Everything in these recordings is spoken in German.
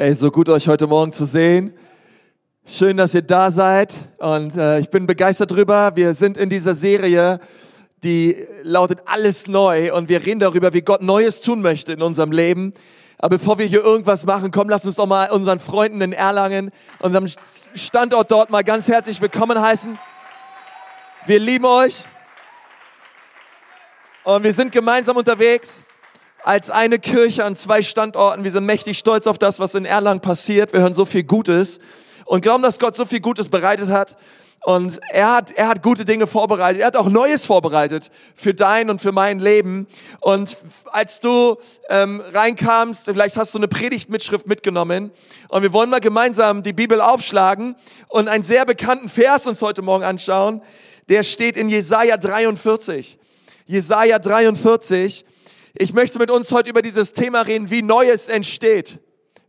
Hey, so gut euch heute Morgen zu sehen. Schön, dass ihr da seid und äh, ich bin begeistert drüber. Wir sind in dieser Serie, die lautet Alles neu und wir reden darüber, wie Gott Neues tun möchte in unserem Leben. Aber bevor wir hier irgendwas machen, komm, lass uns doch mal unseren Freunden in Erlangen, unserem Standort dort mal ganz herzlich willkommen heißen. Wir lieben euch und wir sind gemeinsam unterwegs als eine Kirche an zwei Standorten. Wir sind mächtig stolz auf das, was in Erlangen passiert. Wir hören so viel Gutes und glauben, dass Gott so viel Gutes bereitet hat. Und er hat, er hat gute Dinge vorbereitet. Er hat auch Neues vorbereitet für dein und für mein Leben. Und als du ähm, reinkamst, vielleicht hast du eine Predigtmitschrift mitgenommen. Und wir wollen mal gemeinsam die Bibel aufschlagen und einen sehr bekannten Vers uns heute Morgen anschauen. Der steht in Jesaja 43. Jesaja 43. Ich möchte mit uns heute über dieses Thema reden, wie Neues entsteht.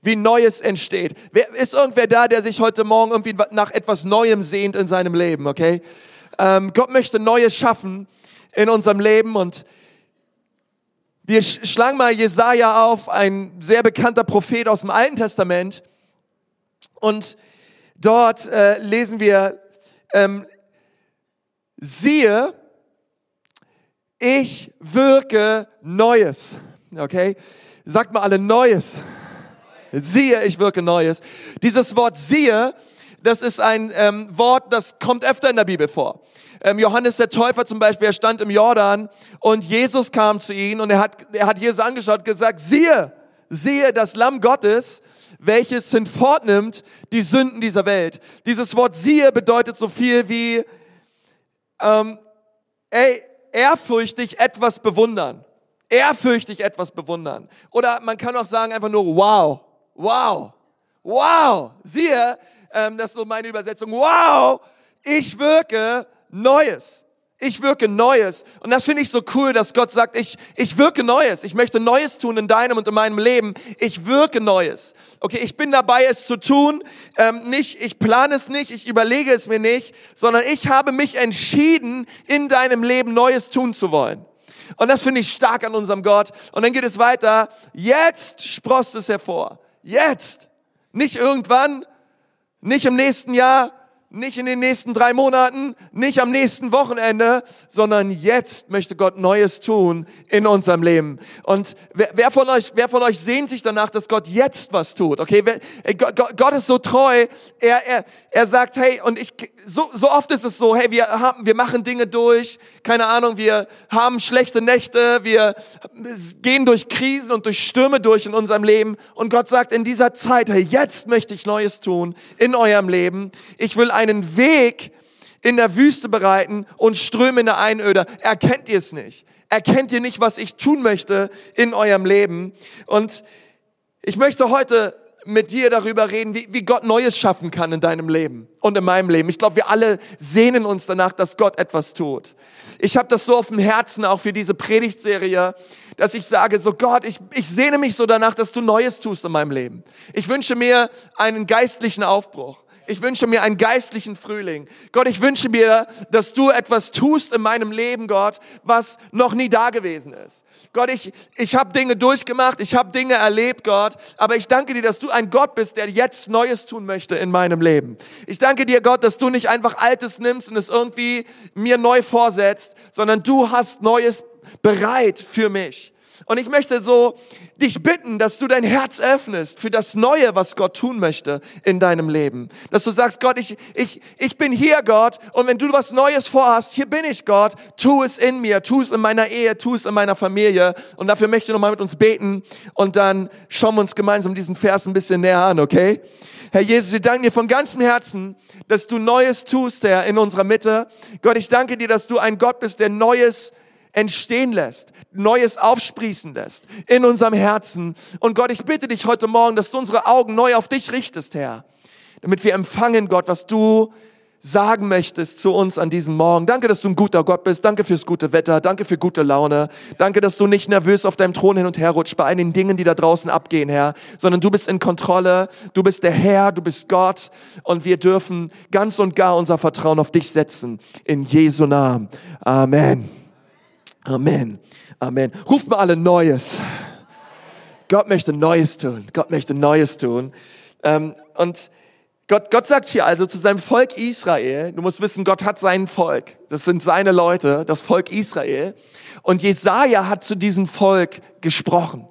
Wie Neues entsteht. Wer, ist irgendwer da, der sich heute Morgen irgendwie nach etwas Neuem sehnt in seinem Leben, okay? Ähm, Gott möchte Neues schaffen in unserem Leben und wir schlagen mal Jesaja auf, ein sehr bekannter Prophet aus dem Alten Testament. Und dort äh, lesen wir, ähm, siehe, ich wirke Neues. Okay? Sagt mal alle Neues. Siehe, ich wirke Neues. Dieses Wort siehe, das ist ein ähm, Wort, das kommt öfter in der Bibel vor. Ähm, Johannes der Täufer zum Beispiel, er stand im Jordan und Jesus kam zu ihm und er hat, er hat Jesus angeschaut und gesagt, siehe, siehe das Lamm Gottes, welches hinfortnimmt die Sünden dieser Welt. Dieses Wort siehe bedeutet so viel wie, ähm, ey, ehrfürchtig etwas bewundern. Ehrfürchtig etwas bewundern. Oder man kann auch sagen einfach nur wow, wow, wow. Siehe, ähm, das ist so meine Übersetzung. Wow, ich wirke Neues. Ich wirke Neues. Und das finde ich so cool, dass Gott sagt, ich, ich wirke Neues. Ich möchte Neues tun in deinem und in meinem Leben. Ich wirke Neues. Okay, ich bin dabei, es zu tun. Ähm, nicht, ich plane es nicht, ich überlege es mir nicht, sondern ich habe mich entschieden, in deinem Leben Neues tun zu wollen. Und das finde ich stark an unserem Gott. Und dann geht es weiter. Jetzt sprost es hervor. Jetzt. Nicht irgendwann, nicht im nächsten Jahr, nicht in den nächsten drei Monaten, nicht am nächsten Wochenende, sondern jetzt möchte Gott Neues tun in unserem Leben. Und wer, wer von euch, wer von euch sehnt sich danach, dass Gott jetzt was tut? Okay, wer, Gott, Gott ist so treu. Er, er, er sagt, hey, und ich, so, so oft ist es so, hey, wir haben, wir machen Dinge durch. Keine Ahnung, wir haben schlechte Nächte, wir gehen durch Krisen und durch Stürme durch in unserem Leben. Und Gott sagt in dieser Zeit, hey, jetzt möchte ich Neues tun in eurem Leben. Ich will einen Weg in der Wüste bereiten und Ströme in der Einöde. Erkennt ihr es nicht? Erkennt ihr nicht, was ich tun möchte in eurem Leben? Und ich möchte heute mit dir darüber reden, wie, wie Gott Neues schaffen kann in deinem Leben und in meinem Leben. Ich glaube, wir alle sehnen uns danach, dass Gott etwas tut. Ich habe das so auf dem Herzen, auch für diese Predigtserie, dass ich sage, so Gott, ich, ich sehne mich so danach, dass du Neues tust in meinem Leben. Ich wünsche mir einen geistlichen Aufbruch. Ich wünsche mir einen geistlichen Frühling. Gott, ich wünsche mir, dass du etwas tust in meinem Leben, Gott, was noch nie da gewesen ist. Gott, ich, ich habe Dinge durchgemacht, ich habe Dinge erlebt, Gott, aber ich danke dir, dass du ein Gott bist, der jetzt Neues tun möchte in meinem Leben. Ich danke dir, Gott, dass du nicht einfach Altes nimmst und es irgendwie mir neu vorsetzt, sondern du hast Neues bereit für mich. Und ich möchte so dich bitten, dass du dein Herz öffnest für das Neue, was Gott tun möchte in deinem Leben. Dass du sagst, Gott, ich, ich, ich bin hier, Gott, und wenn du was Neues vorhast, hier bin ich, Gott, tu es in mir, tu es in meiner Ehe, tu es in meiner Familie. Und dafür möchte ich nochmal mit uns beten und dann schauen wir uns gemeinsam diesen Vers ein bisschen näher an, okay? Herr Jesus, wir danken dir von ganzem Herzen, dass du Neues tust, Herr, in unserer Mitte. Gott, ich danke dir, dass du ein Gott bist, der Neues entstehen lässt, Neues aufsprießen lässt in unserem Herzen. Und Gott, ich bitte dich heute Morgen, dass du unsere Augen neu auf dich richtest, Herr, damit wir empfangen, Gott, was du sagen möchtest zu uns an diesem Morgen. Danke, dass du ein guter Gott bist. Danke fürs gute Wetter. Danke für gute Laune. Danke, dass du nicht nervös auf deinem Thron hin und her rutscht bei all den Dingen, die da draußen abgehen, Herr, sondern du bist in Kontrolle. Du bist der Herr. Du bist Gott. Und wir dürfen ganz und gar unser Vertrauen auf dich setzen. In Jesu Namen. Amen. Amen. Amen. Ruft mal alle Neues. Gott möchte Neues tun. Gott möchte Neues tun. Ähm, und Gott, Gott sagt hier also zu seinem Volk Israel, du musst wissen, Gott hat sein Volk, das sind seine Leute, das Volk Israel. Und Jesaja hat zu diesem Volk gesprochen.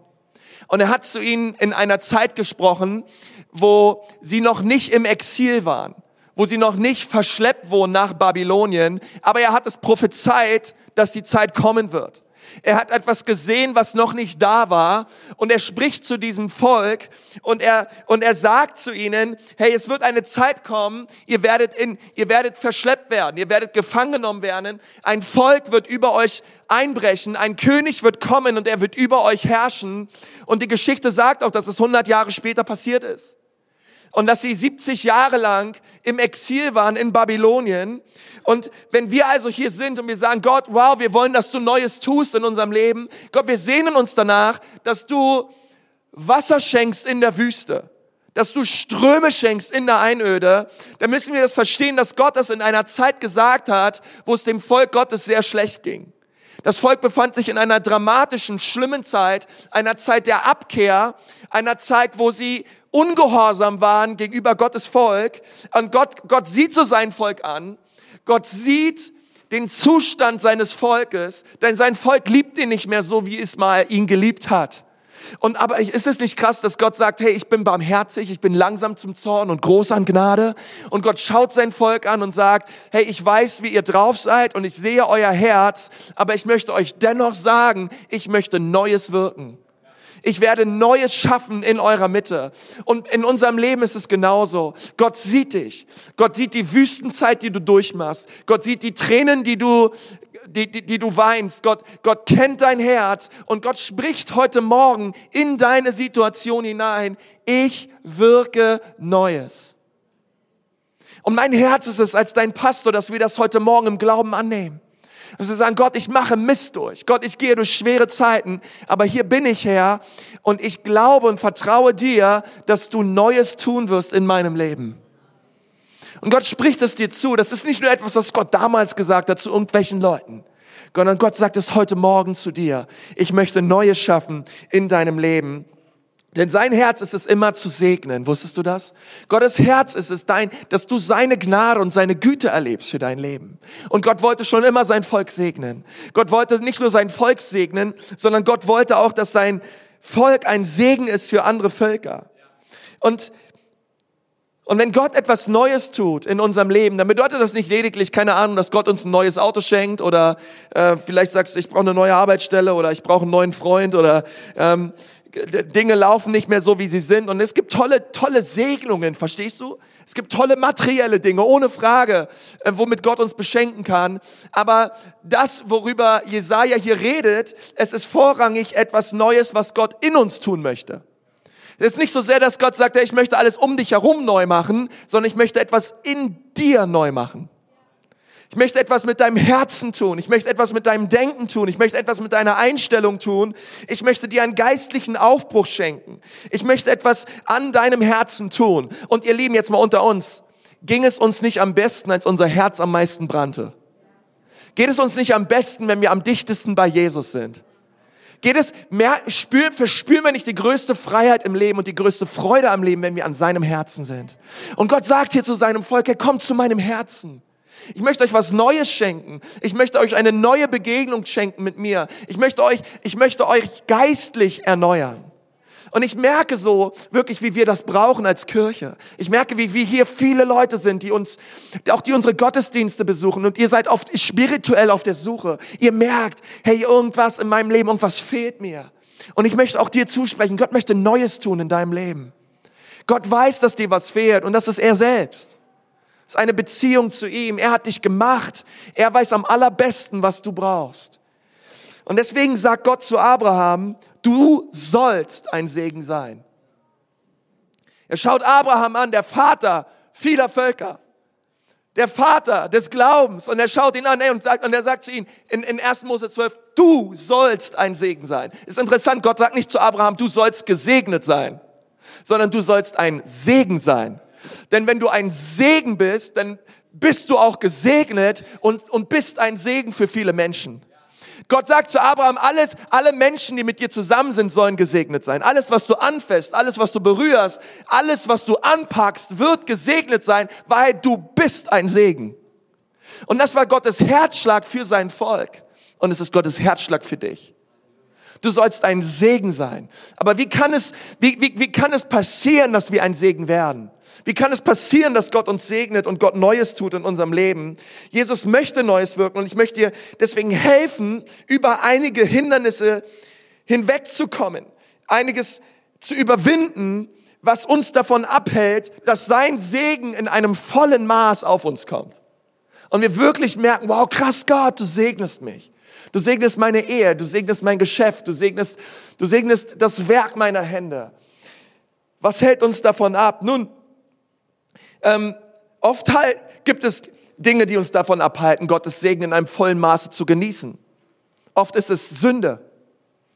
Und er hat zu ihnen in einer Zeit gesprochen, wo sie noch nicht im Exil waren, wo sie noch nicht verschleppt wurden nach Babylonien, aber er hat es prophezeit, dass die Zeit kommen wird. Er hat etwas gesehen, was noch nicht da war. Und er spricht zu diesem Volk und er, und er sagt zu ihnen, hey, es wird eine Zeit kommen, ihr werdet in, ihr werdet verschleppt werden, ihr werdet gefangen genommen werden. Ein Volk wird über euch einbrechen, ein König wird kommen und er wird über euch herrschen. Und die Geschichte sagt auch, dass es 100 Jahre später passiert ist und dass sie 70 Jahre lang im Exil waren in Babylonien. Und wenn wir also hier sind und wir sagen, Gott, wow, wir wollen, dass du Neues tust in unserem Leben. Gott, wir sehnen uns danach, dass du Wasser schenkst in der Wüste dass du Ströme schenkst in der Einöde, dann müssen wir das verstehen, dass Gott das in einer Zeit gesagt hat, wo es dem Volk Gottes sehr schlecht ging. Das Volk befand sich in einer dramatischen, schlimmen Zeit, einer Zeit der Abkehr, einer Zeit, wo sie ungehorsam waren gegenüber Gottes Volk. Und Gott, Gott sieht so sein Volk an. Gott sieht den Zustand seines Volkes, denn sein Volk liebt ihn nicht mehr so, wie es mal ihn geliebt hat. Und aber ist es nicht krass, dass Gott sagt, hey, ich bin barmherzig, ich bin langsam zum Zorn und groß an Gnade? Und Gott schaut sein Volk an und sagt, hey, ich weiß, wie ihr drauf seid und ich sehe euer Herz, aber ich möchte euch dennoch sagen, ich möchte Neues wirken. Ich werde Neues schaffen in eurer Mitte. Und in unserem Leben ist es genauso. Gott sieht dich. Gott sieht die Wüstenzeit, die du durchmachst. Gott sieht die Tränen, die du, die, die, die du weinst. Gott, Gott kennt dein Herz. Und Gott spricht heute Morgen in deine Situation hinein. Ich wirke Neues. Und mein Herz ist es als dein Pastor, dass wir das heute Morgen im Glauben annehmen. Dass wir sagen, Gott, ich mache Mist durch. Gott, ich gehe durch schwere Zeiten, aber hier bin ich, Herr, und ich glaube und vertraue dir, dass du Neues tun wirst in meinem Leben. Und Gott spricht es dir zu. Das ist nicht nur etwas, was Gott damals gesagt hat zu irgendwelchen Leuten, sondern Gott sagt es heute Morgen zu dir. Ich möchte Neues schaffen in deinem Leben. Denn sein Herz ist es immer zu segnen. Wusstest du das? Gottes Herz ist es dein, dass du seine Gnade und seine Güte erlebst für dein Leben. Und Gott wollte schon immer sein Volk segnen. Gott wollte nicht nur sein Volk segnen, sondern Gott wollte auch, dass sein Volk ein Segen ist für andere Völker. Und und wenn Gott etwas Neues tut in unserem Leben, dann bedeutet das nicht lediglich, keine Ahnung, dass Gott uns ein neues Auto schenkt oder äh, vielleicht sagst du, ich brauche eine neue Arbeitsstelle oder ich brauche einen neuen Freund oder ähm, Dinge laufen nicht mehr so, wie sie sind. Und es gibt tolle, tolle Segnungen, verstehst du? Es gibt tolle materielle Dinge, ohne Frage, äh, womit Gott uns beschenken kann. Aber das, worüber Jesaja hier redet, es ist vorrangig etwas Neues, was Gott in uns tun möchte. Es ist nicht so sehr, dass Gott sagt, ich möchte alles um dich herum neu machen, sondern ich möchte etwas in dir neu machen. Ich möchte etwas mit deinem Herzen tun. Ich möchte etwas mit deinem Denken tun. Ich möchte etwas mit deiner Einstellung tun. Ich möchte dir einen geistlichen Aufbruch schenken. Ich möchte etwas an deinem Herzen tun. Und ihr Lieben, jetzt mal unter uns. Ging es uns nicht am besten, als unser Herz am meisten brannte? Geht es uns nicht am besten, wenn wir am dichtesten bei Jesus sind? Geht es, mehr, spür, verspüren wir nicht die größte Freiheit im Leben und die größte Freude am Leben, wenn wir an seinem Herzen sind? Und Gott sagt hier zu seinem Volk, er kommt zu meinem Herzen. Ich möchte euch was Neues schenken. Ich möchte euch eine neue Begegnung schenken mit mir. Ich möchte euch, ich möchte euch geistlich erneuern. Und ich merke so wirklich, wie wir das brauchen als Kirche. Ich merke, wie wir hier viele Leute sind, die uns, auch die unsere Gottesdienste besuchen und ihr seid oft spirituell auf der Suche. Ihr merkt, hey, irgendwas in meinem Leben, irgendwas fehlt mir. Und ich möchte auch dir zusprechen, Gott möchte Neues tun in deinem Leben. Gott weiß, dass dir was fehlt und das ist er selbst. Es ist eine Beziehung zu ihm. Er hat dich gemacht. Er weiß am allerbesten, was du brauchst. Und deswegen sagt Gott zu Abraham, du sollst ein Segen sein. Er schaut Abraham an, der Vater vieler Völker, der Vater des Glaubens. Und er schaut ihn an und, sagt, und er sagt zu ihm in, in 1. Mose 12, du sollst ein Segen sein. Ist interessant, Gott sagt nicht zu Abraham, du sollst gesegnet sein, sondern du sollst ein Segen sein. Denn wenn du ein Segen bist, dann bist du auch gesegnet und, und bist ein Segen für viele Menschen. Gott sagt zu Abraham, alles, alle Menschen, die mit dir zusammen sind, sollen gesegnet sein. Alles, was du anfasst, alles, was du berührst, alles, was du anpackst, wird gesegnet sein, weil du bist ein Segen. Und das war Gottes Herzschlag für sein Volk. Und es ist Gottes Herzschlag für dich. Du sollst ein Segen sein. Aber wie kann es, wie, wie, wie kann es passieren, dass wir ein Segen werden? Wie kann es passieren, dass Gott uns segnet und Gott Neues tut in unserem Leben? Jesus möchte Neues wirken und ich möchte dir deswegen helfen, über einige Hindernisse hinwegzukommen, einiges zu überwinden, was uns davon abhält, dass sein Segen in einem vollen Maß auf uns kommt. Und wir wirklich merken, wow, krass Gott, du segnest mich. Du segnest meine Ehe, du segnest mein Geschäft, du segnest, du segnest das Werk meiner Hände. Was hält uns davon ab? Nun, ähm, oft halt gibt es Dinge, die uns davon abhalten, Gottes Segen in einem vollen Maße zu genießen. Oft ist es Sünde.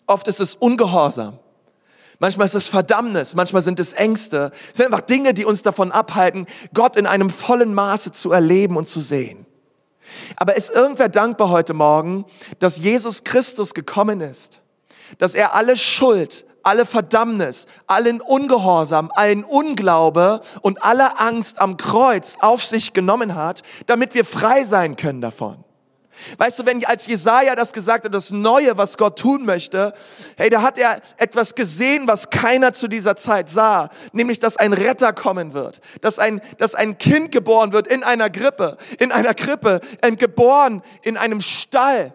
Oft ist es Ungehorsam. Manchmal ist es Verdammnis, manchmal sind es Ängste. Es sind einfach Dinge, die uns davon abhalten, Gott in einem vollen Maße zu erleben und zu sehen. Aber ist irgendwer dankbar heute Morgen, dass Jesus Christus gekommen ist? Dass er alle Schuld, alle Verdammnis, allen Ungehorsam, allen Unglaube und alle Angst am Kreuz auf sich genommen hat, damit wir frei sein können davon. Weißt du, wenn als Jesaja das gesagt hat, das Neue, was Gott tun möchte, hey, da hat er etwas gesehen, was keiner zu dieser Zeit sah, nämlich, dass ein Retter kommen wird, dass ein, dass ein Kind geboren wird in einer Grippe, in einer Krippe, ähm, geboren in einem Stall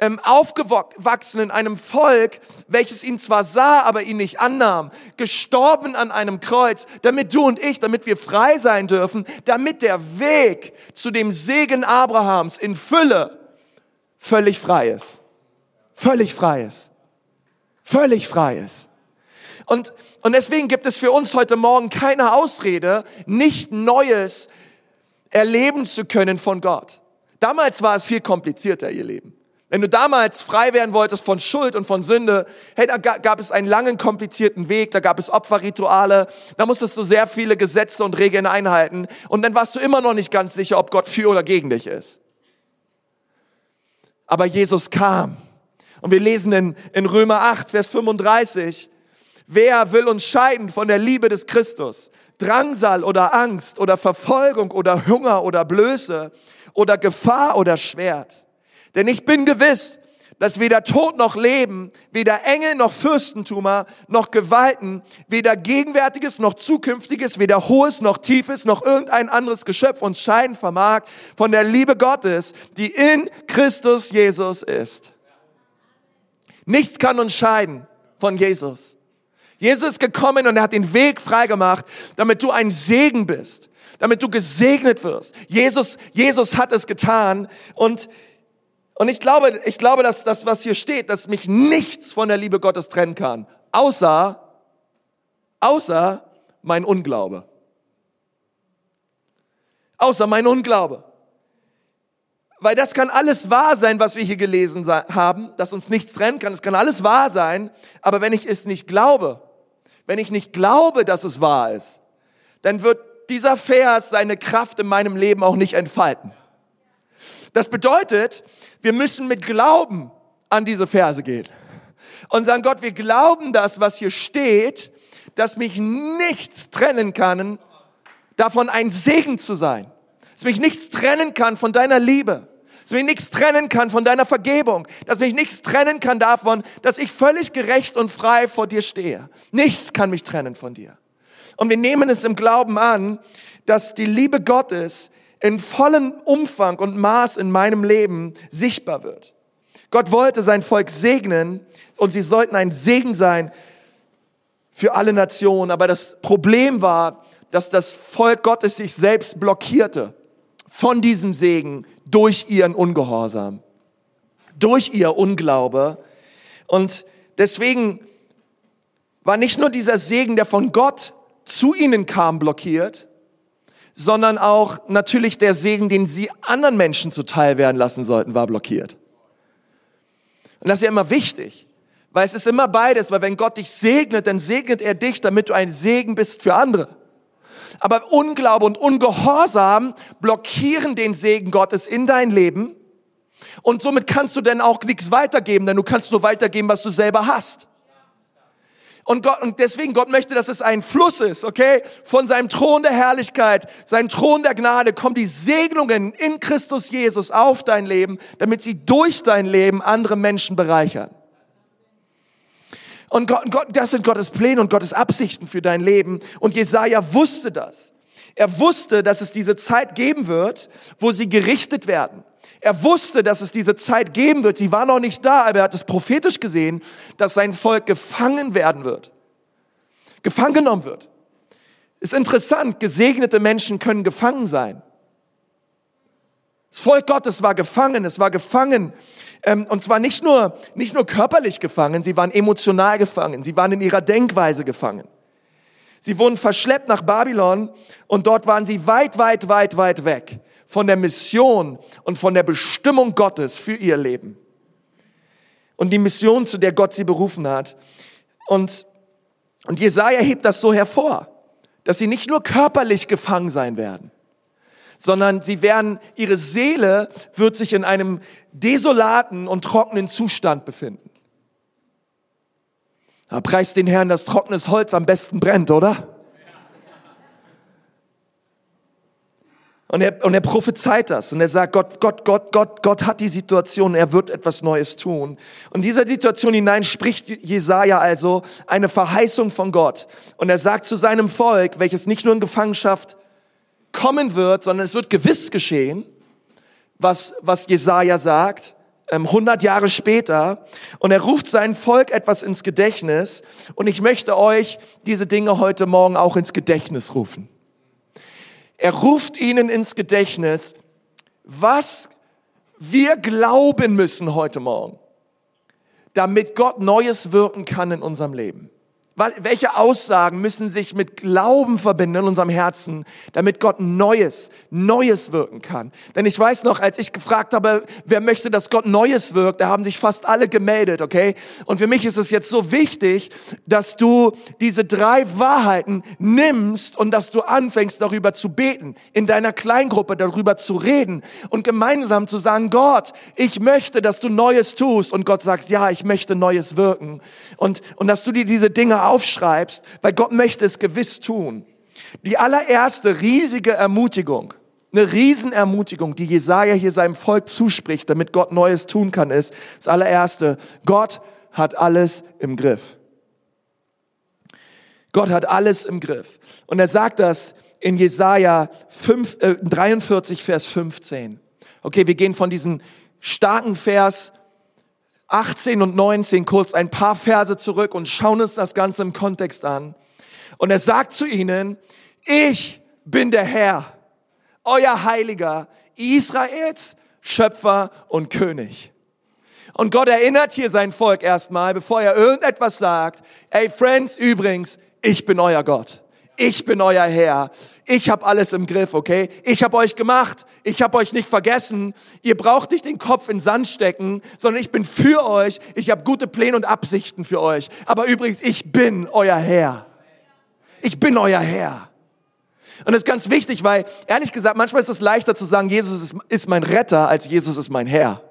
ähm, aufgewachsen in einem Volk, welches ihn zwar sah, aber ihn nicht annahm, gestorben an einem Kreuz, damit du und ich, damit wir frei sein dürfen, damit der Weg zu dem Segen Abrahams in Fülle völlig frei ist. Völlig frei ist. Völlig frei ist. Und, und deswegen gibt es für uns heute Morgen keine Ausrede, nicht Neues erleben zu können von Gott. Damals war es viel komplizierter, ihr Leben. Wenn du damals frei werden wolltest von Schuld und von Sünde, hey, da gab es einen langen, komplizierten Weg, da gab es Opferrituale, da musstest du sehr viele Gesetze und Regeln einhalten und dann warst du immer noch nicht ganz sicher, ob Gott für oder gegen dich ist. Aber Jesus kam und wir lesen in, in Römer 8, Vers 35, wer will uns scheiden von der Liebe des Christus? Drangsal oder Angst oder Verfolgung oder Hunger oder Blöße oder Gefahr oder Schwert. Denn ich bin gewiss, dass weder Tod noch Leben, weder Engel noch Fürstentumer, noch Gewalten, weder Gegenwärtiges noch Zukünftiges, weder Hohes noch Tiefes, noch irgendein anderes Geschöpf uns scheiden vermag von der Liebe Gottes, die in Christus Jesus ist. Nichts kann uns scheiden von Jesus. Jesus ist gekommen und er hat den Weg freigemacht, damit du ein Segen bist, damit du gesegnet wirst. Jesus, Jesus hat es getan und und ich glaube, ich glaube, dass das, was hier steht, dass mich nichts von der Liebe Gottes trennen kann, außer, außer mein Unglaube. Außer mein Unglaube. Weil das kann alles wahr sein, was wir hier gelesen haben, dass uns nichts trennen kann. Es kann alles wahr sein, aber wenn ich es nicht glaube, wenn ich nicht glaube, dass es wahr ist, dann wird dieser Vers seine Kraft in meinem Leben auch nicht entfalten. Das bedeutet, wir müssen mit Glauben an diese Verse gehen und sagen, Gott, wir glauben das, was hier steht, dass mich nichts trennen kann, davon ein Segen zu sein. Dass mich nichts trennen kann von deiner Liebe. Dass mich nichts trennen kann von deiner Vergebung. Dass mich nichts trennen kann davon, dass ich völlig gerecht und frei vor dir stehe. Nichts kann mich trennen von dir. Und wir nehmen es im Glauben an, dass die Liebe Gottes in vollem Umfang und Maß in meinem Leben sichtbar wird. Gott wollte sein Volk segnen und sie sollten ein Segen sein für alle Nationen. Aber das Problem war, dass das Volk Gottes sich selbst blockierte von diesem Segen durch ihren Ungehorsam, durch ihr Unglaube. Und deswegen war nicht nur dieser Segen, der von Gott zu ihnen kam, blockiert, sondern auch natürlich der Segen, den sie anderen Menschen zuteil werden lassen sollten, war blockiert. Und das ist ja immer wichtig, weil es ist immer beides, weil wenn Gott dich segnet, dann segnet er dich, damit du ein Segen bist für andere. Aber Unglaube und Ungehorsam blockieren den Segen Gottes in dein Leben Und somit kannst du dann auch nichts weitergeben, denn du kannst nur weitergeben, was du selber hast. Und, Gott, und deswegen, Gott möchte, dass es ein Fluss ist, okay? Von seinem Thron der Herrlichkeit, seinem Thron der Gnade kommen die Segnungen in Christus Jesus auf dein Leben, damit sie durch dein Leben andere Menschen bereichern. Und Gott, Gott, das sind Gottes Pläne und Gottes Absichten für dein Leben. Und Jesaja wusste das. Er wusste, dass es diese Zeit geben wird, wo sie gerichtet werden. Er wusste, dass es diese Zeit geben wird. Sie war noch nicht da, aber er hat es prophetisch gesehen, dass sein Volk gefangen werden wird. Gefangen genommen wird. Ist interessant, gesegnete Menschen können gefangen sein. Das Volk Gottes war gefangen, es war gefangen. Ähm, und zwar nicht nur, nicht nur körperlich gefangen, sie waren emotional gefangen, sie waren in ihrer Denkweise gefangen. Sie wurden verschleppt nach Babylon und dort waren sie weit, weit, weit, weit weg von der Mission und von der Bestimmung Gottes für ihr Leben. Und die Mission, zu der Gott sie berufen hat. Und, und Jesaja hebt das so hervor, dass sie nicht nur körperlich gefangen sein werden, sondern sie werden, ihre Seele wird sich in einem desolaten und trockenen Zustand befinden. Da preist den Herrn, dass trockenes Holz am besten brennt, oder? Und er, und er prophezeit das und er sagt, Gott, Gott, Gott, Gott, Gott hat die Situation, er wird etwas Neues tun. Und dieser Situation hinein spricht Jesaja also eine Verheißung von Gott. Und er sagt zu seinem Volk, welches nicht nur in Gefangenschaft kommen wird, sondern es wird gewiss geschehen, was, was Jesaja sagt, 100 ähm, Jahre später. Und er ruft sein Volk etwas ins Gedächtnis. Und ich möchte euch diese Dinge heute Morgen auch ins Gedächtnis rufen. Er ruft ihnen ins Gedächtnis, was wir glauben müssen heute Morgen, damit Gott Neues wirken kann in unserem Leben. Welche Aussagen müssen sich mit Glauben verbinden in unserem Herzen, damit Gott Neues, Neues wirken kann? Denn ich weiß noch, als ich gefragt habe, wer möchte, dass Gott Neues wirkt, da haben sich fast alle gemeldet, okay? Und für mich ist es jetzt so wichtig, dass du diese drei Wahrheiten nimmst und dass du anfängst, darüber zu beten, in deiner Kleingruppe darüber zu reden und gemeinsam zu sagen, Gott, ich möchte, dass du Neues tust. Und Gott sagt, ja, ich möchte Neues wirken. Und, und dass du dir diese Dinge aufschreibst, weil Gott möchte es gewiss tun. Die allererste riesige Ermutigung, eine Riesenermutigung, die Jesaja hier seinem Volk zuspricht, damit Gott Neues tun kann, ist das allererste, Gott hat alles im Griff. Gott hat alles im Griff. Und er sagt das in Jesaja 5, äh, 43, Vers 15. Okay, wir gehen von diesem starken Vers 18 und 19 kurz ein paar Verse zurück und schauen uns das Ganze im Kontext an. Und er sagt zu ihnen, ich bin der Herr, euer Heiliger, Israels Schöpfer und König. Und Gott erinnert hier sein Volk erstmal, bevor er irgendetwas sagt, ey Friends, übrigens, ich bin euer Gott ich bin euer Herr. Ich habe alles im Griff, okay? Ich habe euch gemacht. Ich habe euch nicht vergessen. Ihr braucht nicht den Kopf in Sand stecken, sondern ich bin für euch. Ich habe gute Pläne und Absichten für euch. Aber übrigens, ich bin euer Herr. Ich bin euer Herr. Und das ist ganz wichtig, weil ehrlich gesagt, manchmal ist es leichter zu sagen, Jesus ist, mein Retter, als Jesus ist mein Herr.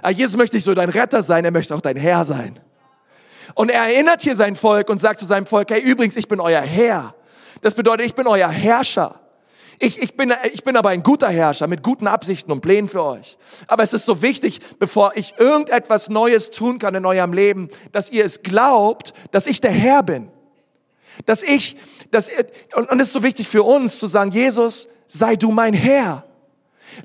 Aber Jesus möchte nicht so dein Retter sein, er möchte auch dein Herr sein. Und er erinnert hier sein Volk und sagt zu seinem Volk, hey, übrigens, ich bin euer Herr. Das bedeutet, ich bin euer Herrscher. Ich, ich, bin, ich bin aber ein guter Herrscher mit guten Absichten und Plänen für euch. Aber es ist so wichtig, bevor ich irgendetwas Neues tun kann in eurem Leben, dass ihr es glaubt, dass ich der Herr bin. Dass ich, dass, und, und es ist so wichtig für uns zu sagen, Jesus, sei du mein Herr.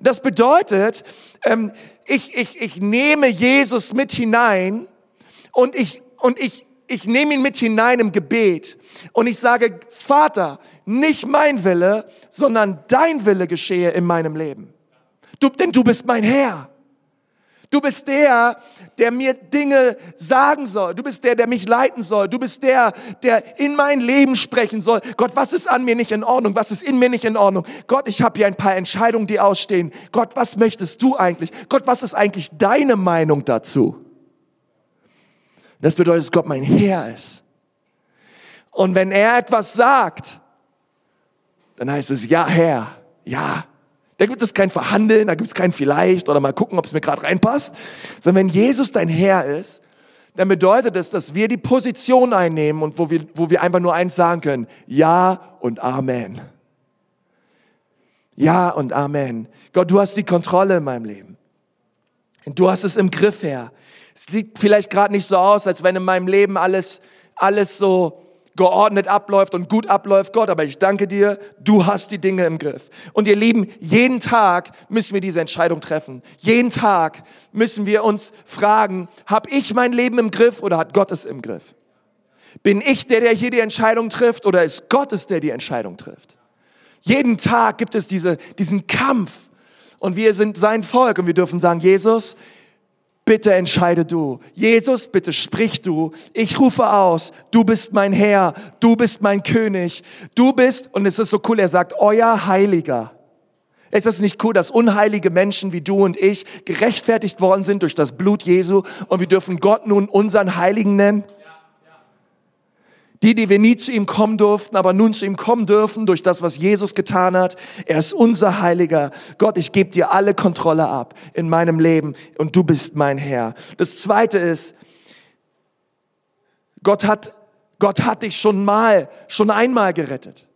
Das bedeutet, ähm, ich, ich, ich nehme Jesus mit hinein und ich und ich, ich nehme ihn mit hinein im Gebet und ich sage, Vater, nicht mein Wille, sondern dein Wille geschehe in meinem Leben. Du, denn du bist mein Herr. Du bist der, der mir Dinge sagen soll. Du bist der, der mich leiten soll. Du bist der, der in mein Leben sprechen soll. Gott, was ist an mir nicht in Ordnung? Was ist in mir nicht in Ordnung? Gott, ich habe hier ein paar Entscheidungen, die ausstehen. Gott, was möchtest du eigentlich? Gott, was ist eigentlich deine Meinung dazu? Das bedeutet, dass Gott mein Herr ist. Und wenn er etwas sagt, dann heißt es, ja Herr, ja, Da gibt es kein Verhandeln, da gibt es kein Vielleicht oder mal gucken, ob es mir gerade reinpasst. Sondern wenn Jesus dein Herr ist, dann bedeutet es, dass wir die Position einnehmen und wo wir, wo wir einfach nur eins sagen können. Ja und Amen. Ja und Amen. Gott, du hast die Kontrolle in meinem Leben. Du hast es im Griff, Herr. Es sieht vielleicht gerade nicht so aus, als wenn in meinem Leben alles, alles so geordnet abläuft und gut abläuft, Gott, aber ich danke dir, du hast die Dinge im Griff. Und ihr Lieben, jeden Tag müssen wir diese Entscheidung treffen. Jeden Tag müssen wir uns fragen, habe ich mein Leben im Griff oder hat Gott es im Griff? Bin ich der, der hier die Entscheidung trifft oder ist Gott es, der die Entscheidung trifft? Jeden Tag gibt es diese, diesen Kampf und wir sind sein Volk und wir dürfen sagen, Jesus, bitte entscheide du. Jesus, bitte sprich du. Ich rufe aus, du bist mein Herr, du bist mein König, du bist, und es ist so cool, er sagt, euer Heiliger. Ist es nicht cool, dass unheilige Menschen wie du und ich gerechtfertigt worden sind durch das Blut Jesu und wir dürfen Gott nun unseren Heiligen nennen? Die, die wir nie zu ihm kommen durften, aber nun zu ihm kommen dürfen durch das, was Jesus getan hat. Er ist unser Heiliger. Gott, ich gebe dir alle Kontrolle ab in meinem Leben und du bist mein Herr. Das zweite ist, Gott hat, Gott hat dich schon mal, schon einmal gerettet.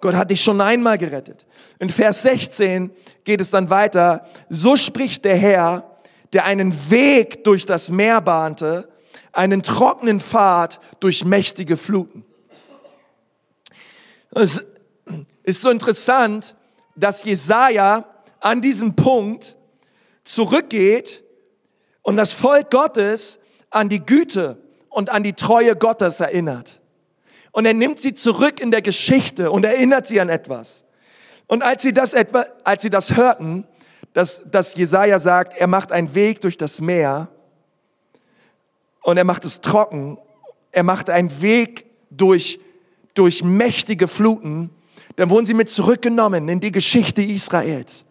Gott hat dich schon einmal gerettet. In Vers 16 geht es dann weiter. So spricht der Herr, der einen Weg durch das Meer bahnte, einen trockenen Pfad durch mächtige Fluten. Es ist so interessant, dass Jesaja an diesem Punkt zurückgeht und das Volk Gottes an die Güte und an die Treue Gottes erinnert. Und er nimmt sie zurück in der Geschichte und erinnert sie an etwas. Und als sie das etwa, als sie das hörten, dass, dass Jesaja sagt, er macht einen Weg durch das Meer, und er macht es trocken. Er macht einen Weg durch, durch mächtige Fluten. Dann wurden sie mit zurückgenommen in die Geschichte Israels.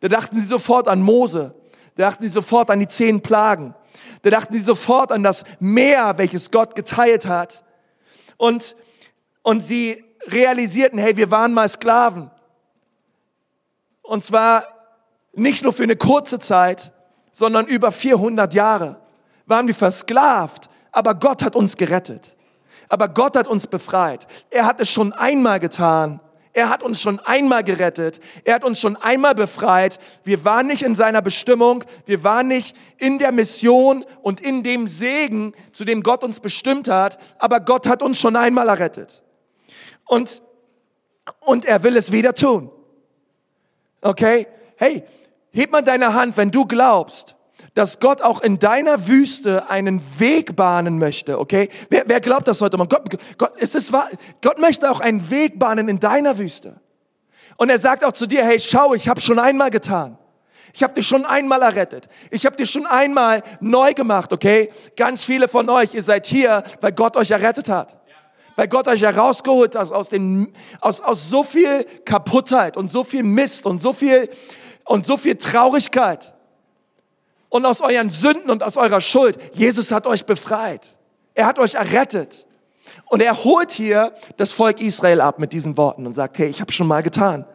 Da dachten sie sofort an Mose. Da dachten sie sofort an die zehn Plagen. Da dachten sie sofort an das Meer, welches Gott geteilt hat. Und, und sie realisierten, hey, wir waren mal Sklaven. Und zwar nicht nur für eine kurze Zeit, sondern über 400 Jahre waren wir versklavt, aber Gott hat uns gerettet. Aber Gott hat uns befreit. Er hat es schon einmal getan. Er hat uns schon einmal gerettet. Er hat uns schon einmal befreit. Wir waren nicht in seiner Bestimmung. Wir waren nicht in der Mission und in dem Segen, zu dem Gott uns bestimmt hat. Aber Gott hat uns schon einmal errettet. Und, und er will es wieder tun. Okay? Hey, heb mal deine Hand, wenn du glaubst, dass Gott auch in deiner Wüste einen Weg bahnen möchte, okay? Wer, wer glaubt das heute mal? Gott, Gott, es ist wahr, Gott möchte auch einen Weg bahnen in deiner Wüste. Und er sagt auch zu dir, hey, schau, ich habe schon einmal getan. Ich habe dich schon einmal errettet. Ich habe dich schon einmal neu gemacht, okay? Ganz viele von euch, ihr seid hier, weil Gott euch errettet hat. Weil Gott euch herausgeholt hat aus, dem, aus, aus so viel Kaputtheit und so viel Mist und so viel, und so viel Traurigkeit und aus euren Sünden und aus eurer Schuld. Jesus hat euch befreit. Er hat euch errettet. Und er holt hier das Volk Israel ab mit diesen Worten und sagt, hey, ich habe schon mal getan.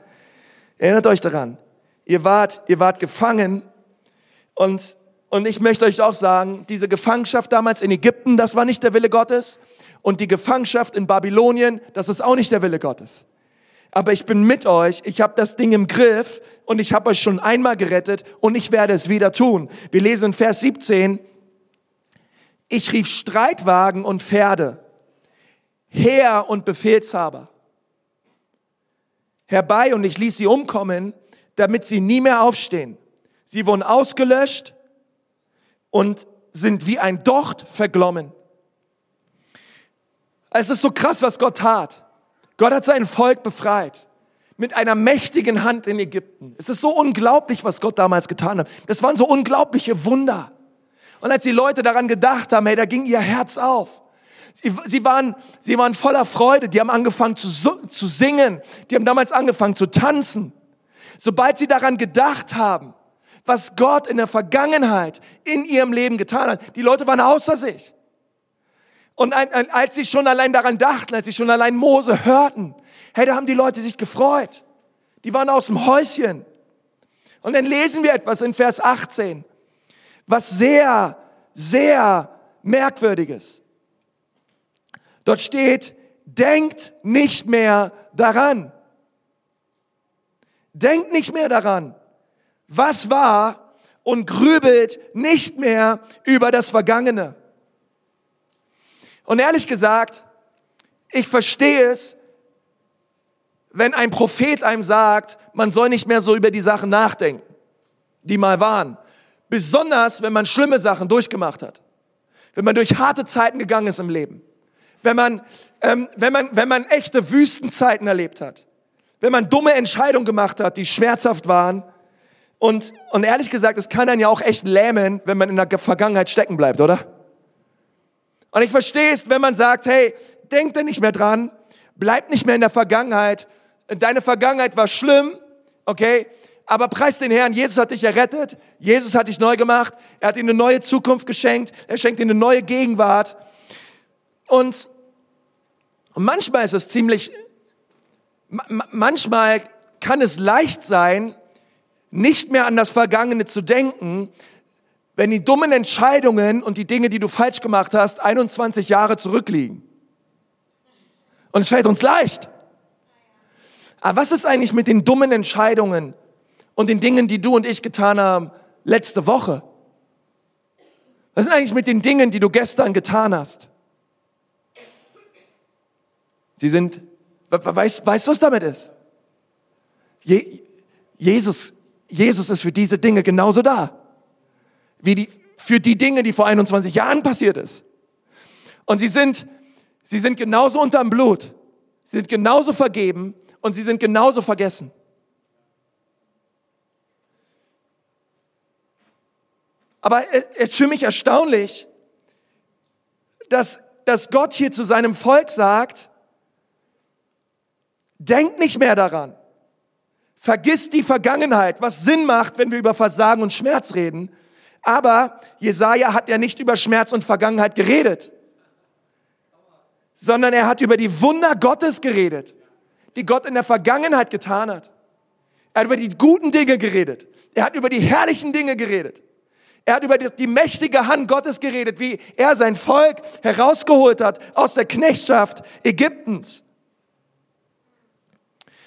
Erinnert euch daran. Ihr wart, ihr wart gefangen und, und ich möchte euch auch sagen, diese Gefangenschaft damals in Ägypten, das war nicht der Wille Gottes. Und die Gefangenschaft in Babylonien, das ist auch nicht der Wille Gottes aber ich bin mit euch, ich habe das Ding im Griff und ich habe euch schon einmal gerettet und ich werde es wieder tun. Wir lesen in Vers 17, ich rief Streitwagen und Pferde, Heer und Befehlshaber herbei und ich ließ sie umkommen, damit sie nie mehr aufstehen. Sie wurden ausgelöscht und sind wie ein Docht verglommen. Es ist so krass, was Gott tat. Gott hat sein Volk befreit mit einer mächtigen Hand in Ägypten. Es ist so unglaublich, was Gott damals getan hat. Das waren so unglaubliche Wunder. Und als die Leute daran gedacht haben, hey, da ging ihr Herz auf. Sie, sie, waren, sie waren voller Freude, die haben angefangen zu, zu singen, die haben damals angefangen zu tanzen. Sobald sie daran gedacht haben, was Gott in der Vergangenheit in ihrem Leben getan hat, die Leute waren außer sich. Und als sie schon allein daran dachten, als sie schon allein Mose hörten, hey, da haben die Leute sich gefreut. Die waren aus dem Häuschen. Und dann lesen wir etwas in Vers 18, was sehr, sehr merkwürdiges. Dort steht, denkt nicht mehr daran. Denkt nicht mehr daran, was war und grübelt nicht mehr über das Vergangene. Und ehrlich gesagt, ich verstehe es, wenn ein Prophet einem sagt, man soll nicht mehr so über die Sachen nachdenken, die mal waren. Besonders, wenn man schlimme Sachen durchgemacht hat. Wenn man durch harte Zeiten gegangen ist im Leben. Wenn man, ähm, wenn man, wenn man echte Wüstenzeiten erlebt hat. Wenn man dumme Entscheidungen gemacht hat, die schmerzhaft waren. Und, und ehrlich gesagt, es kann dann ja auch echt lähmen, wenn man in der Vergangenheit stecken bleibt, oder? Und ich verstehe es, wenn man sagt, hey, denk da nicht mehr dran, bleib nicht mehr in der Vergangenheit, deine Vergangenheit war schlimm, okay? Aber preis den Herrn, Jesus hat dich errettet, Jesus hat dich neu gemacht, er hat dir eine neue Zukunft geschenkt, er schenkt dir eine neue Gegenwart. Und, und manchmal ist es ziemlich, manchmal kann es leicht sein, nicht mehr an das Vergangene zu denken, wenn die dummen Entscheidungen und die Dinge, die du falsch gemacht hast, 21 Jahre zurückliegen. Und es fällt uns leicht. Aber was ist eigentlich mit den dummen Entscheidungen und den Dingen, die du und ich getan haben letzte Woche? Was ist eigentlich mit den Dingen, die du gestern getan hast? Sie sind, weißt, weißt was damit ist? Je, Jesus, Jesus ist für diese Dinge genauso da, wie die, für die Dinge, die vor 21 Jahren passiert ist. Und sie sind, sie sind genauso unterm Blut. Sie sind genauso vergeben und sie sind genauso vergessen. Aber es ist für mich erstaunlich, dass, dass Gott hier zu seinem Volk sagt, denkt nicht mehr daran. Vergiss die Vergangenheit, was Sinn macht, wenn wir über Versagen und Schmerz reden. Aber Jesaja hat ja nicht über Schmerz und Vergangenheit geredet, sondern er hat über die Wunder Gottes geredet die Gott in der Vergangenheit getan hat. Er hat über die guten Dinge geredet. Er hat über die herrlichen Dinge geredet. Er hat über die, mächtige Hand Gottes geredet, wie er sein Volk herausgeholt hat aus der Knechtschaft Ägyptens.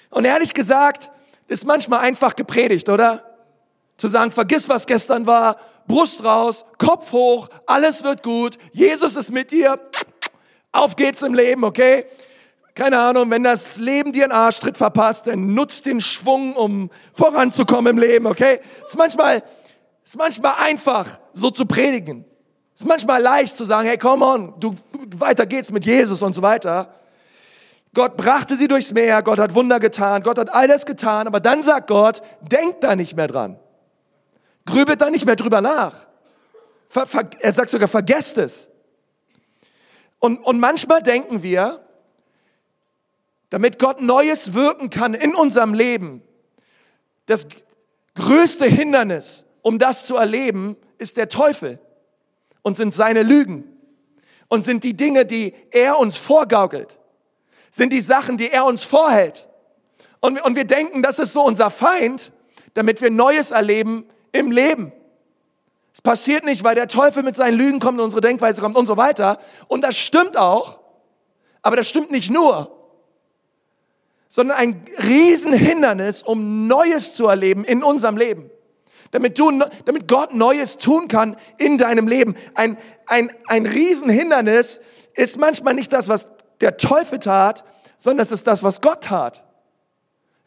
Und ehrlich gesagt, ist manchmal einfach gepredigt, oder? Zu sagen, vergiss, was gestern war, Brust raus, Kopf hoch, alles wird gut, Jesus ist mit dir, auf geht's im Leben, okay? keine Ahnung, wenn das Leben dir einen Arschtritt verpasst, dann nutzt den Schwung, um voranzukommen im Leben, okay? Ist manchmal, ist manchmal einfach, so zu predigen. Ist manchmal leicht zu sagen, hey, come on, du, weiter geht's mit Jesus und so weiter. Gott brachte sie durchs Meer, Gott hat Wunder getan, Gott hat alles getan, aber dann sagt Gott, denkt da nicht mehr dran. Grübelt da nicht mehr drüber nach. Ver, ver, er sagt sogar, vergesst es. Und, und manchmal denken wir, damit Gott Neues wirken kann in unserem Leben. Das größte Hindernis, um das zu erleben, ist der Teufel und sind seine Lügen und sind die Dinge, die er uns vorgaukelt, sind die Sachen, die er uns vorhält. Und, und wir denken, das ist so unser Feind, damit wir Neues erleben im Leben. Es passiert nicht, weil der Teufel mit seinen Lügen kommt, unsere Denkweise kommt und so weiter. Und das stimmt auch, aber das stimmt nicht nur sondern ein Riesenhindernis, um Neues zu erleben in unserem Leben. Damit, du, damit Gott Neues tun kann in deinem Leben. Ein, ein, ein Riesenhindernis ist manchmal nicht das, was der Teufel tat, sondern es ist das, was Gott tat.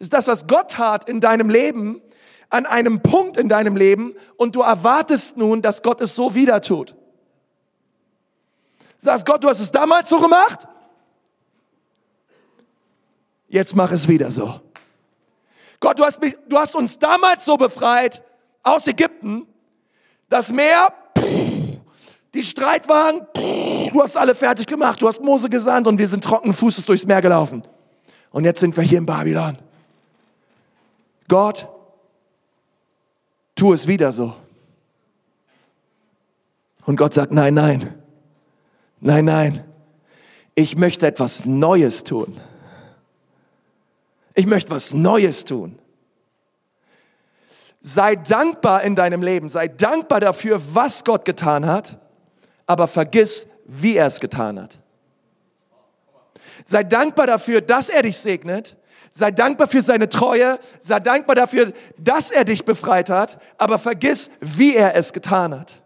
Es ist das, was Gott tat in deinem Leben, an einem Punkt in deinem Leben und du erwartest nun, dass Gott es so wieder tut. Sagst Gott, du hast es damals so gemacht, jetzt mach es wieder so. Gott, du hast, mich, du hast uns damals so befreit aus Ägypten, das Meer, die Streitwagen, du hast alle fertig gemacht, du hast Mose gesandt und wir sind trockenen Fußes durchs Meer gelaufen. Und jetzt sind wir hier in Babylon. Gott, tu es wieder so. Und Gott sagt, nein, nein, nein, nein, ich möchte etwas Neues tun. Ich möchte was Neues tun. Sei dankbar in deinem Leben, sei dankbar dafür, was Gott getan hat, aber vergiss, wie er es getan hat. Sei dankbar dafür, dass er dich segnet. Sei dankbar für seine Treue. Sei dankbar dafür, dass er dich befreit hat. Aber vergiss, wie er es getan hat.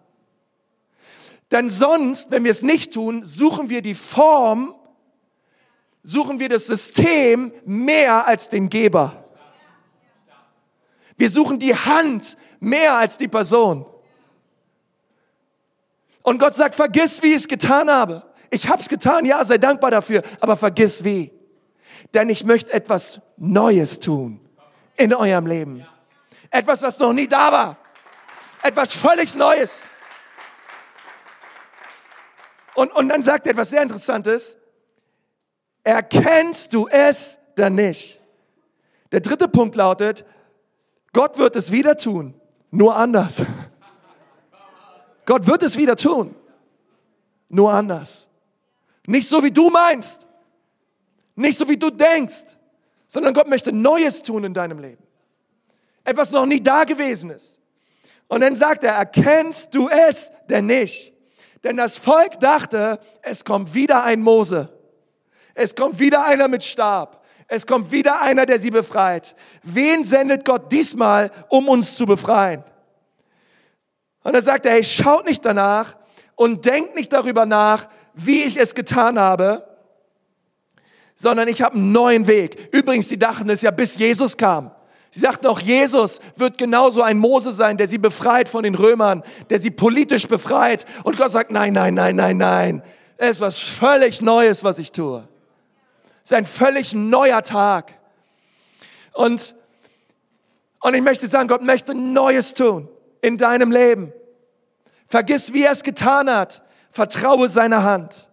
Denn sonst, wenn wir es nicht tun, suchen wir die Form, suchen wir das System mehr als den Geber. Wir suchen die Hand mehr als die Person. Und Gott sagt, vergiss, wie ich es getan habe. Ich hab's getan, ja, sei dankbar dafür, aber vergiss wie. Denn ich möchte etwas Neues tun in eurem Leben. Etwas, was noch nie da war. Etwas völlig Neues. Und, und dann sagt er etwas sehr Interessantes. Erkennst du es dann nicht? Der dritte Punkt lautet, Gott wird es wieder tun, nur anders. Gott wird es wieder tun, nur anders. Nicht so, wie du meinst. Nicht so, wie du denkst. Sondern Gott möchte Neues tun in deinem Leben. Etwas noch nie da gewesen ist. Und dann sagt er, erkennst du es denn nicht? Denn das Volk dachte, es kommt wieder ein Mose. Es kommt wieder einer mit Stab. Es kommt wieder einer, der sie befreit. Wen sendet Gott diesmal, um uns zu befreien? Und er sagt er, hey, schaut nicht danach und denkt nicht darüber nach, wie ich es getan habe, sondern ich habe einen neuen Weg. Übrigens, sie dachten es ja, bis Jesus kam. Sie sagten auch, Jesus wird genauso ein Mose sein, der sie befreit von den Römern, der sie politisch befreit. Und Gott sagt, nein, nein, nein, nein, nein. Es ist was völlig Neues, was ich tue. Es ist ein völlig neuer Tag. Und, und ich möchte sagen, Gott möchte Neues tun in deinem Leben. Vergiss, wie er es getan hat. Vertraue seiner Hand.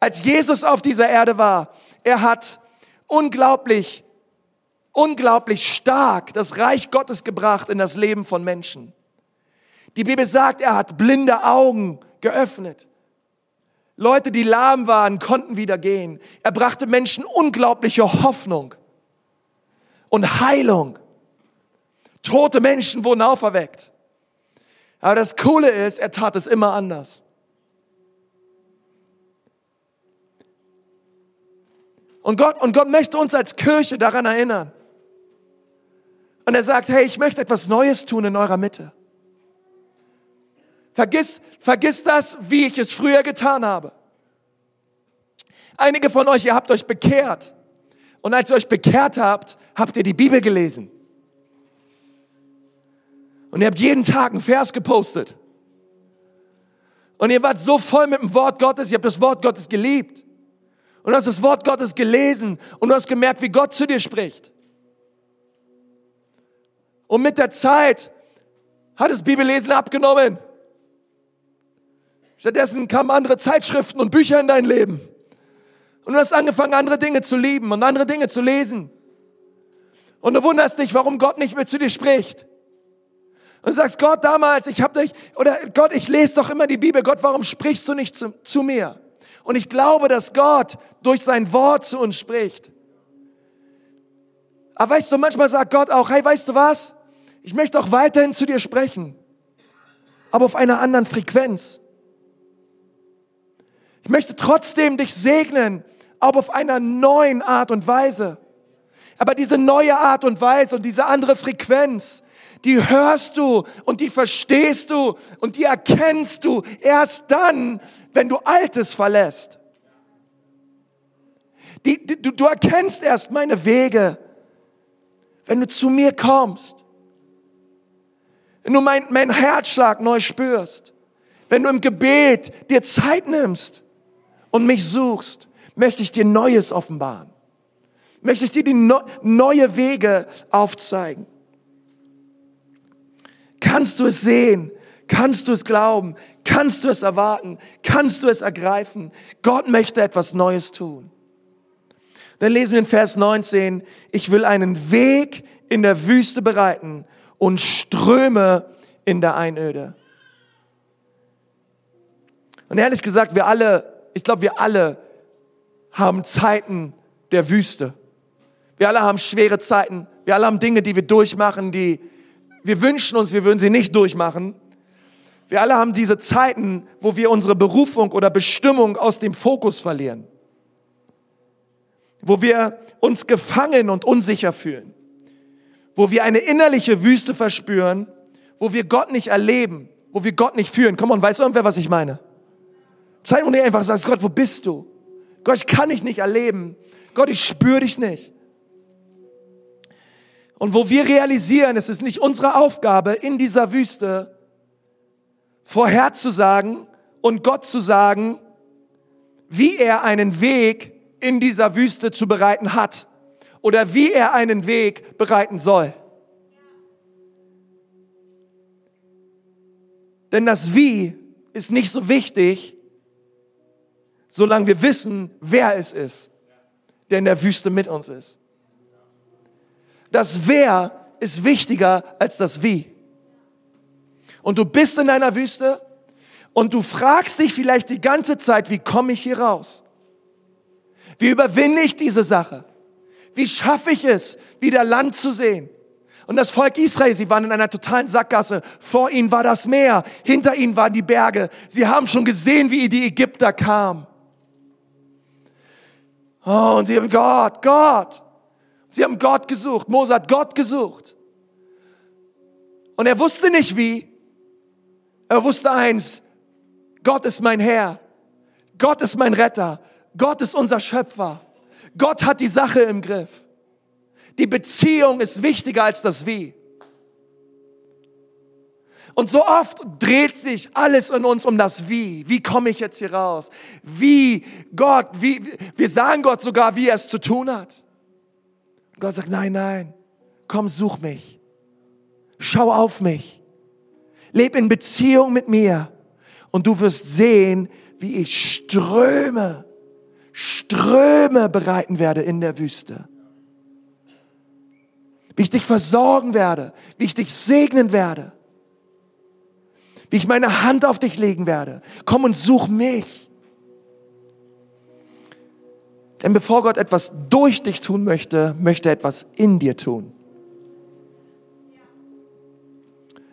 Als Jesus auf dieser Erde war, er hat unglaublich, unglaublich stark das Reich Gottes gebracht in das Leben von Menschen. Die Bibel sagt, er hat blinde Augen geöffnet. Leute, die lahm waren, konnten wieder gehen. Er brachte Menschen unglaubliche Hoffnung und Heilung. Tote Menschen wurden auferweckt. Aber das Coole ist, er tat es immer anders. Und Gott, und Gott möchte uns als Kirche daran erinnern. Und er sagt, hey, ich möchte etwas Neues tun in eurer Mitte. Vergiss, vergiss das, wie ich es früher getan habe. Einige von euch, ihr habt euch bekehrt. Und als ihr euch bekehrt habt, habt ihr die Bibel gelesen. Und ihr habt jeden Tag einen Vers gepostet. Und ihr wart so voll mit dem Wort Gottes, ihr habt das Wort Gottes geliebt. Und du hast das Wort Gottes gelesen und du hast gemerkt, wie Gott zu dir spricht. Und mit der Zeit hat das Bibellesen abgenommen. Stattdessen kamen andere Zeitschriften und Bücher in dein Leben. Und du hast angefangen, andere Dinge zu lieben und andere Dinge zu lesen. Und du wunderst dich, warum Gott nicht mehr zu dir spricht. Und du sagst, Gott, damals, ich habe dich, oder Gott, ich lese doch immer die Bibel. Gott, warum sprichst du nicht zu, zu mir? Und ich glaube, dass Gott durch sein Wort zu uns spricht. Aber weißt du, manchmal sagt Gott auch, hey, weißt du was? Ich möchte auch weiterhin zu dir sprechen, aber auf einer anderen Frequenz. Ich möchte trotzdem dich segnen, aber auf einer neuen Art und Weise. Aber diese neue Art und Weise und diese andere Frequenz, die hörst du und die verstehst du und die erkennst du erst dann, wenn du Altes verlässt. Die, die, du, du erkennst erst meine Wege, wenn du zu mir kommst. Wenn du mein, mein Herzschlag neu spürst. Wenn du im Gebet dir Zeit nimmst und mich suchst, möchte ich dir Neues offenbaren. Möchte ich dir die no, neue Wege aufzeigen. Kannst du es sehen? Kannst du es glauben? Kannst du es erwarten? Kannst du es ergreifen? Gott möchte etwas Neues tun. Dann lesen wir in Vers 19, ich will einen Weg in der Wüste bereiten und Ströme in der Einöde. Und ehrlich gesagt, wir alle, ich glaube, wir alle haben Zeiten der Wüste. Wir alle haben schwere Zeiten. Wir alle haben Dinge, die wir durchmachen, die wir wünschen uns, wir würden sie nicht durchmachen. Wir alle haben diese Zeiten, wo wir unsere Berufung oder Bestimmung aus dem Fokus verlieren. Wo wir uns gefangen und unsicher fühlen. Wo wir eine innerliche Wüste verspüren, wo wir Gott nicht erleben, wo wir Gott nicht fühlen. Komm on, weiß irgendwer, was ich meine? Zeit, wo du einfach sagst, Gott, wo bist du? Gott, ich kann dich nicht erleben. Gott, ich spüre dich nicht. Und wo wir realisieren, es ist nicht unsere Aufgabe, in dieser Wüste vorherzusagen und Gott zu sagen, wie er einen Weg in dieser Wüste zu bereiten hat oder wie er einen Weg bereiten soll. Denn das Wie ist nicht so wichtig, solange wir wissen, wer es ist, der in der Wüste mit uns ist. Das Wer ist wichtiger als das Wie. Und du bist in einer Wüste und du fragst dich vielleicht die ganze Zeit, wie komme ich hier raus? Wie überwinde ich diese Sache? Wie schaffe ich es, wieder Land zu sehen? Und das Volk Israel, sie waren in einer totalen Sackgasse. Vor ihnen war das Meer, hinter ihnen waren die Berge. Sie haben schon gesehen, wie die Ägypter kamen. Oh, und sie haben Gott, Gott. Sie haben Gott gesucht. Mose hat Gott gesucht. Und er wusste nicht wie. Er wusste eins. Gott ist mein Herr. Gott ist mein Retter. Gott ist unser Schöpfer. Gott hat die Sache im Griff. Die Beziehung ist wichtiger als das Wie. Und so oft dreht sich alles in uns um das Wie. Wie komme ich jetzt hier raus? Wie Gott, wie, wir sagen Gott sogar, wie er es zu tun hat. Und Gott sagt, nein, nein, komm, such mich. Schau auf mich. Leb in Beziehung mit mir. Und du wirst sehen, wie ich Ströme, Ströme bereiten werde in der Wüste. Wie ich dich versorgen werde, wie ich dich segnen werde wie ich meine Hand auf dich legen werde. Komm und such mich. Denn bevor Gott etwas durch dich tun möchte, möchte er etwas in dir tun.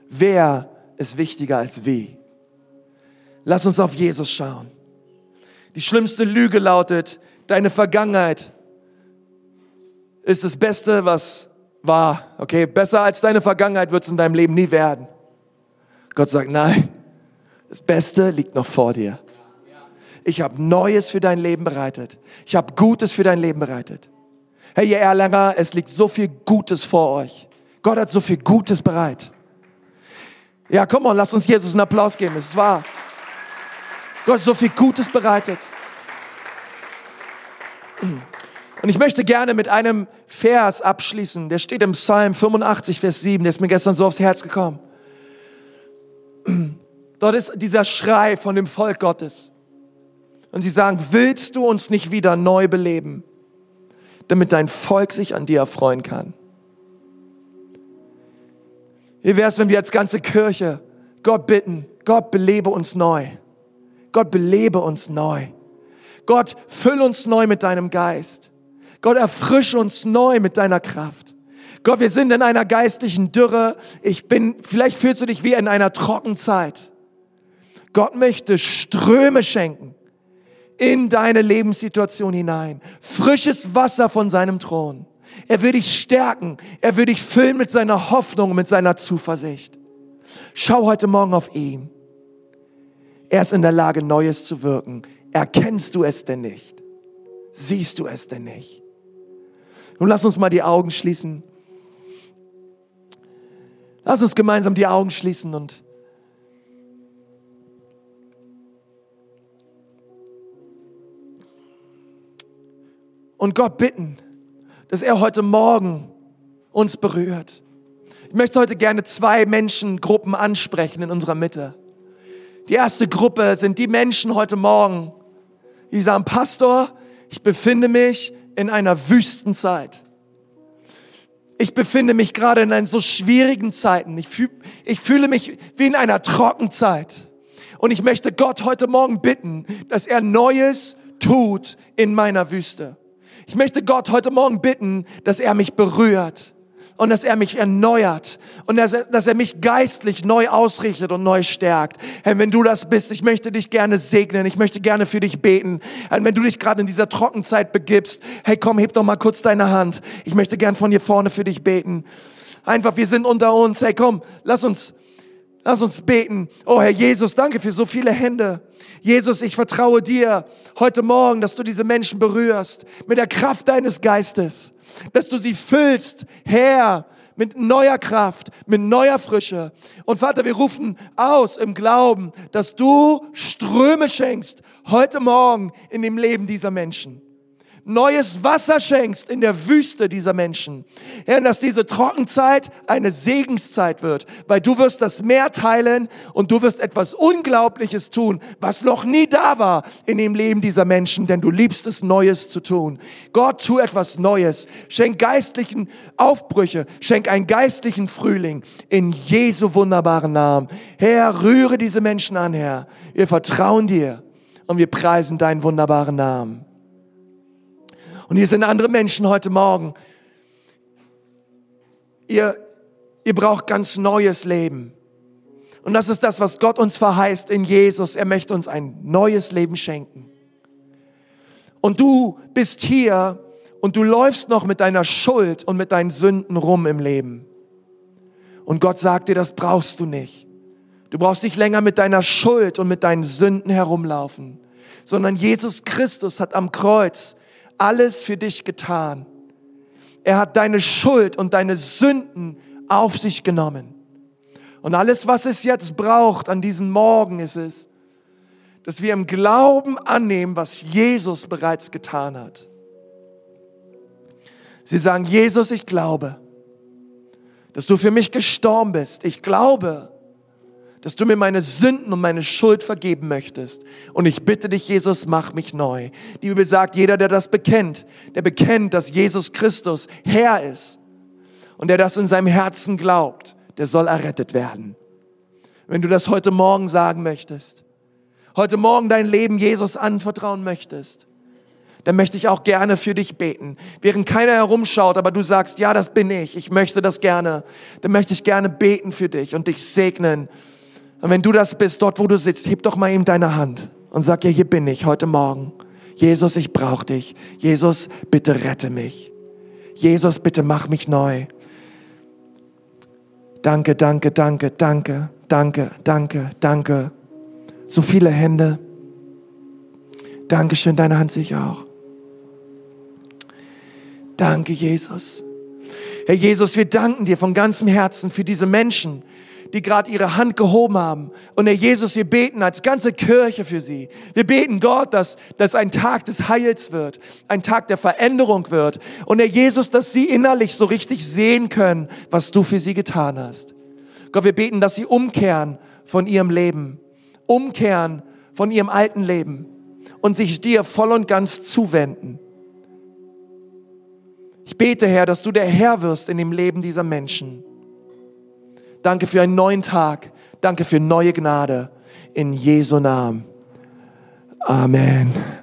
Wer ist wichtiger als wie? Lass uns auf Jesus schauen. Die schlimmste Lüge lautet, deine Vergangenheit ist das Beste, was war. Okay, besser als deine Vergangenheit wird es in deinem Leben nie werden. Gott sagt, nein, das Beste liegt noch vor dir. Ich habe Neues für dein Leben bereitet. Ich habe Gutes für dein Leben bereitet. Hey, ihr Erlanger, es liegt so viel Gutes vor euch. Gott hat so viel Gutes bereit. Ja, komm mal, lass uns Jesus einen Applaus geben. Es ist wahr. Gott so viel Gutes bereitet. Und ich möchte gerne mit einem Vers abschließen. Der steht im Psalm 85, Vers 7. Der ist mir gestern so aufs Herz gekommen. Dort ist dieser Schrei von dem Volk Gottes. Und sie sagen, willst du uns nicht wieder neu beleben, damit dein Volk sich an dir erfreuen kann? Wie wäre es, wenn wir als ganze Kirche Gott bitten, Gott belebe uns neu. Gott belebe uns neu. Gott füll uns neu mit deinem Geist. Gott erfrische uns neu mit deiner Kraft. Gott, wir sind in einer geistlichen Dürre. Ich bin, vielleicht fühlst du dich wie in einer Trockenzeit. Gott möchte Ströme schenken in deine Lebenssituation hinein. Frisches Wasser von seinem Thron. Er will dich stärken. Er will dich füllen mit seiner Hoffnung, mit seiner Zuversicht. Schau heute Morgen auf ihn. Er ist in der Lage, Neues zu wirken. Erkennst du es denn nicht? Siehst du es denn nicht? Nun lass uns mal die Augen schließen. Lass uns gemeinsam die Augen schließen und und Gott bitten, dass er heute Morgen uns berührt. Ich möchte heute gerne zwei Menschengruppen ansprechen in unserer Mitte. Die erste Gruppe sind die Menschen heute Morgen, die sagen, Pastor, ich befinde mich in einer Wüstenzeit. Ich befinde mich gerade in einen so schwierigen Zeiten. Ich, fühl, ich fühle mich wie in einer Trockenzeit. Und ich möchte Gott heute Morgen bitten, dass er Neues tut in meiner Wüste. Ich möchte Gott heute Morgen bitten, dass er mich berührt und dass er mich erneuert und dass er, dass er mich geistlich neu ausrichtet und neu stärkt. Herr, wenn du das bist, ich möchte dich gerne segnen, ich möchte gerne für dich beten. Herr, wenn du dich gerade in dieser Trockenzeit begibst, hey komm, heb doch mal kurz deine Hand. Ich möchte gern von hier vorne für dich beten. Einfach, wir sind unter uns. Hey komm, lass uns Lass uns beten. Oh Herr Jesus, danke für so viele Hände. Jesus, ich vertraue dir heute Morgen, dass du diese Menschen berührst mit der Kraft deines Geistes, dass du sie füllst, Herr, mit neuer Kraft, mit neuer Frische. Und Vater, wir rufen aus im Glauben, dass du Ströme schenkst heute Morgen in dem Leben dieser Menschen neues Wasser schenkst in der Wüste dieser Menschen. Herr, dass diese Trockenzeit eine Segenszeit wird, weil du wirst das Meer teilen und du wirst etwas Unglaubliches tun, was noch nie da war in dem Leben dieser Menschen, denn du liebst es, Neues zu tun. Gott, tu etwas Neues. Schenk geistlichen Aufbrüche, schenk einen geistlichen Frühling in Jesu wunderbaren Namen. Herr, rühre diese Menschen an, Herr. Wir vertrauen dir und wir preisen deinen wunderbaren Namen. Und hier sind andere Menschen heute Morgen. Ihr, ihr braucht ganz neues Leben. Und das ist das, was Gott uns verheißt in Jesus. Er möchte uns ein neues Leben schenken. Und du bist hier und du läufst noch mit deiner Schuld und mit deinen Sünden rum im Leben. Und Gott sagt dir, das brauchst du nicht. Du brauchst nicht länger mit deiner Schuld und mit deinen Sünden herumlaufen, sondern Jesus Christus hat am Kreuz alles für dich getan. Er hat deine Schuld und deine Sünden auf sich genommen. Und alles, was es jetzt braucht an diesem Morgen, ist es, dass wir im Glauben annehmen, was Jesus bereits getan hat. Sie sagen, Jesus, ich glaube, dass du für mich gestorben bist. Ich glaube, dass du mir meine Sünden und meine Schuld vergeben möchtest. Und ich bitte dich, Jesus, mach mich neu. Die Bibel sagt, jeder, der das bekennt, der bekennt, dass Jesus Christus Herr ist und der das in seinem Herzen glaubt, der soll errettet werden. Wenn du das heute Morgen sagen möchtest, heute Morgen dein Leben Jesus anvertrauen möchtest, dann möchte ich auch gerne für dich beten. Während keiner herumschaut, aber du sagst, ja, das bin ich, ich möchte das gerne, dann möchte ich gerne beten für dich und dich segnen und wenn du das bist, dort wo du sitzt, heb doch mal ihm deine Hand und sag, ja, hier bin ich heute Morgen. Jesus, ich brauche dich. Jesus, bitte rette mich. Jesus, bitte mach mich neu. Danke, danke, danke, danke, danke, danke, danke. So viele Hände. Dankeschön, deine Hand sich auch. Danke, Jesus. Herr Jesus, wir danken dir von ganzem Herzen für diese Menschen, die gerade ihre Hand gehoben haben. Und Herr Jesus, wir beten als ganze Kirche für sie. Wir beten Gott, dass das ein Tag des Heils wird, ein Tag der Veränderung wird. Und Herr Jesus, dass sie innerlich so richtig sehen können, was du für sie getan hast. Gott, wir beten, dass sie umkehren von ihrem Leben, umkehren von ihrem alten Leben und sich dir voll und ganz zuwenden. Ich bete, Herr, dass du der Herr wirst in dem Leben dieser Menschen. Danke für einen neuen Tag. Danke für neue Gnade. In Jesu Namen. Amen.